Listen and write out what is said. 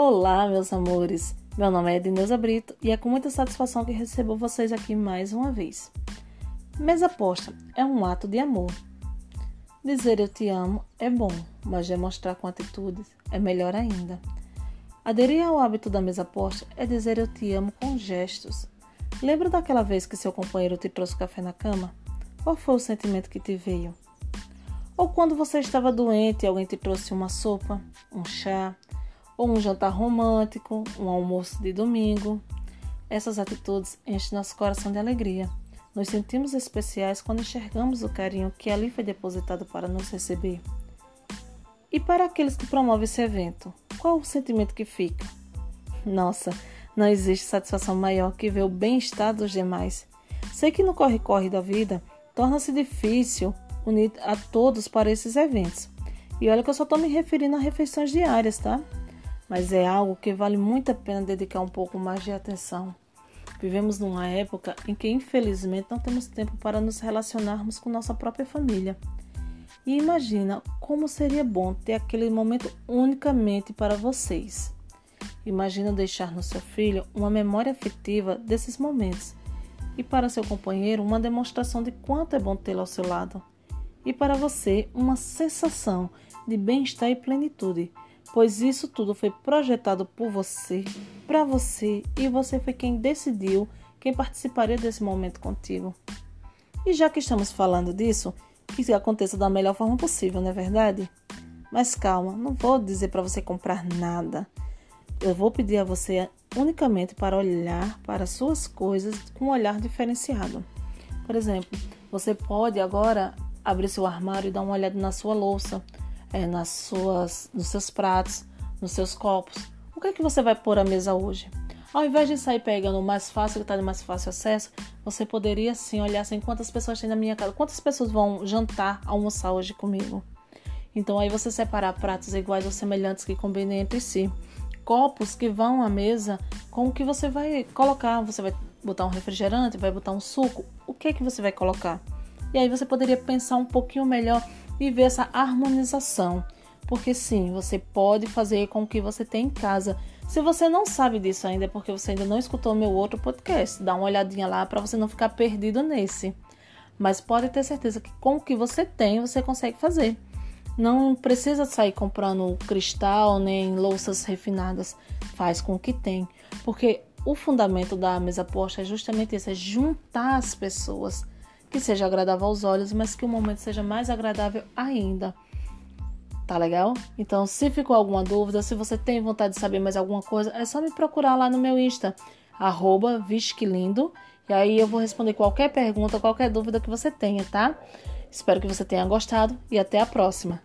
Olá, meus amores! Meu nome é Edneuza Brito e é com muita satisfação que recebo vocês aqui mais uma vez. Mesa posta é um ato de amor. Dizer eu te amo é bom, mas demonstrar com atitudes é melhor ainda. Aderir ao hábito da mesa posta é dizer eu te amo com gestos. Lembra daquela vez que seu companheiro te trouxe café na cama? Qual foi o sentimento que te veio? Ou quando você estava doente e alguém te trouxe uma sopa, um chá, ou um jantar romântico, um almoço de domingo. Essas atitudes enchem nosso coração de alegria. Nos sentimos especiais quando enxergamos o carinho que ali foi depositado para nos receber. E para aqueles que promovem esse evento, qual o sentimento que fica? Nossa, não existe satisfação maior que ver o bem-estar dos demais. Sei que no corre-corre da vida torna-se difícil unir a todos para esses eventos. E olha que eu só estou me referindo a refeições diárias, tá? Mas é algo que vale muito a pena dedicar um pouco mais de atenção. Vivemos numa época em que, infelizmente, não temos tempo para nos relacionarmos com nossa própria família. E imagina como seria bom ter aquele momento unicamente para vocês. Imagina deixar no seu filho uma memória afetiva desses momentos e para seu companheiro uma demonstração de quanto é bom tê-lo ao seu lado. E para você, uma sensação de bem-estar e plenitude pois isso tudo foi projetado por você, para você, e você foi quem decidiu quem participaria desse momento contigo. E já que estamos falando disso, que aconteça da melhor forma possível, não é verdade? Mas calma, não vou dizer para você comprar nada. Eu vou pedir a você unicamente para olhar para suas coisas com um olhar diferenciado. Por exemplo, você pode agora abrir seu armário e dar uma olhada na sua louça é, nas suas, nos seus pratos, nos seus copos. O que é que você vai pôr à mesa hoje? Ao invés de sair pegando o mais fácil, que está de mais fácil acesso, você poderia sim olhar assim quantas pessoas tem na minha casa, quantas pessoas vão jantar, almoçar hoje comigo. Então aí você separar pratos iguais ou semelhantes que combinem entre si. Copos que vão à mesa com o que você vai colocar. Você vai botar um refrigerante, vai botar um suco. O que é que você vai colocar? E aí você poderia pensar um pouquinho melhor e ver essa harmonização. Porque sim, você pode fazer com o que você tem em casa. Se você não sabe disso ainda, é porque você ainda não escutou meu outro podcast, dá uma olhadinha lá para você não ficar perdido nesse. Mas pode ter certeza que com o que você tem, você consegue fazer. Não precisa sair comprando cristal nem louças refinadas. Faz com o que tem. Porque o fundamento da mesa posta é justamente isso: é juntar as pessoas que seja agradável aos olhos, mas que o momento seja mais agradável ainda. Tá legal? Então, se ficou alguma dúvida, se você tem vontade de saber mais alguma coisa, é só me procurar lá no meu Insta, arroba Visquilindo, e aí eu vou responder qualquer pergunta, qualquer dúvida que você tenha, tá? Espero que você tenha gostado e até a próxima.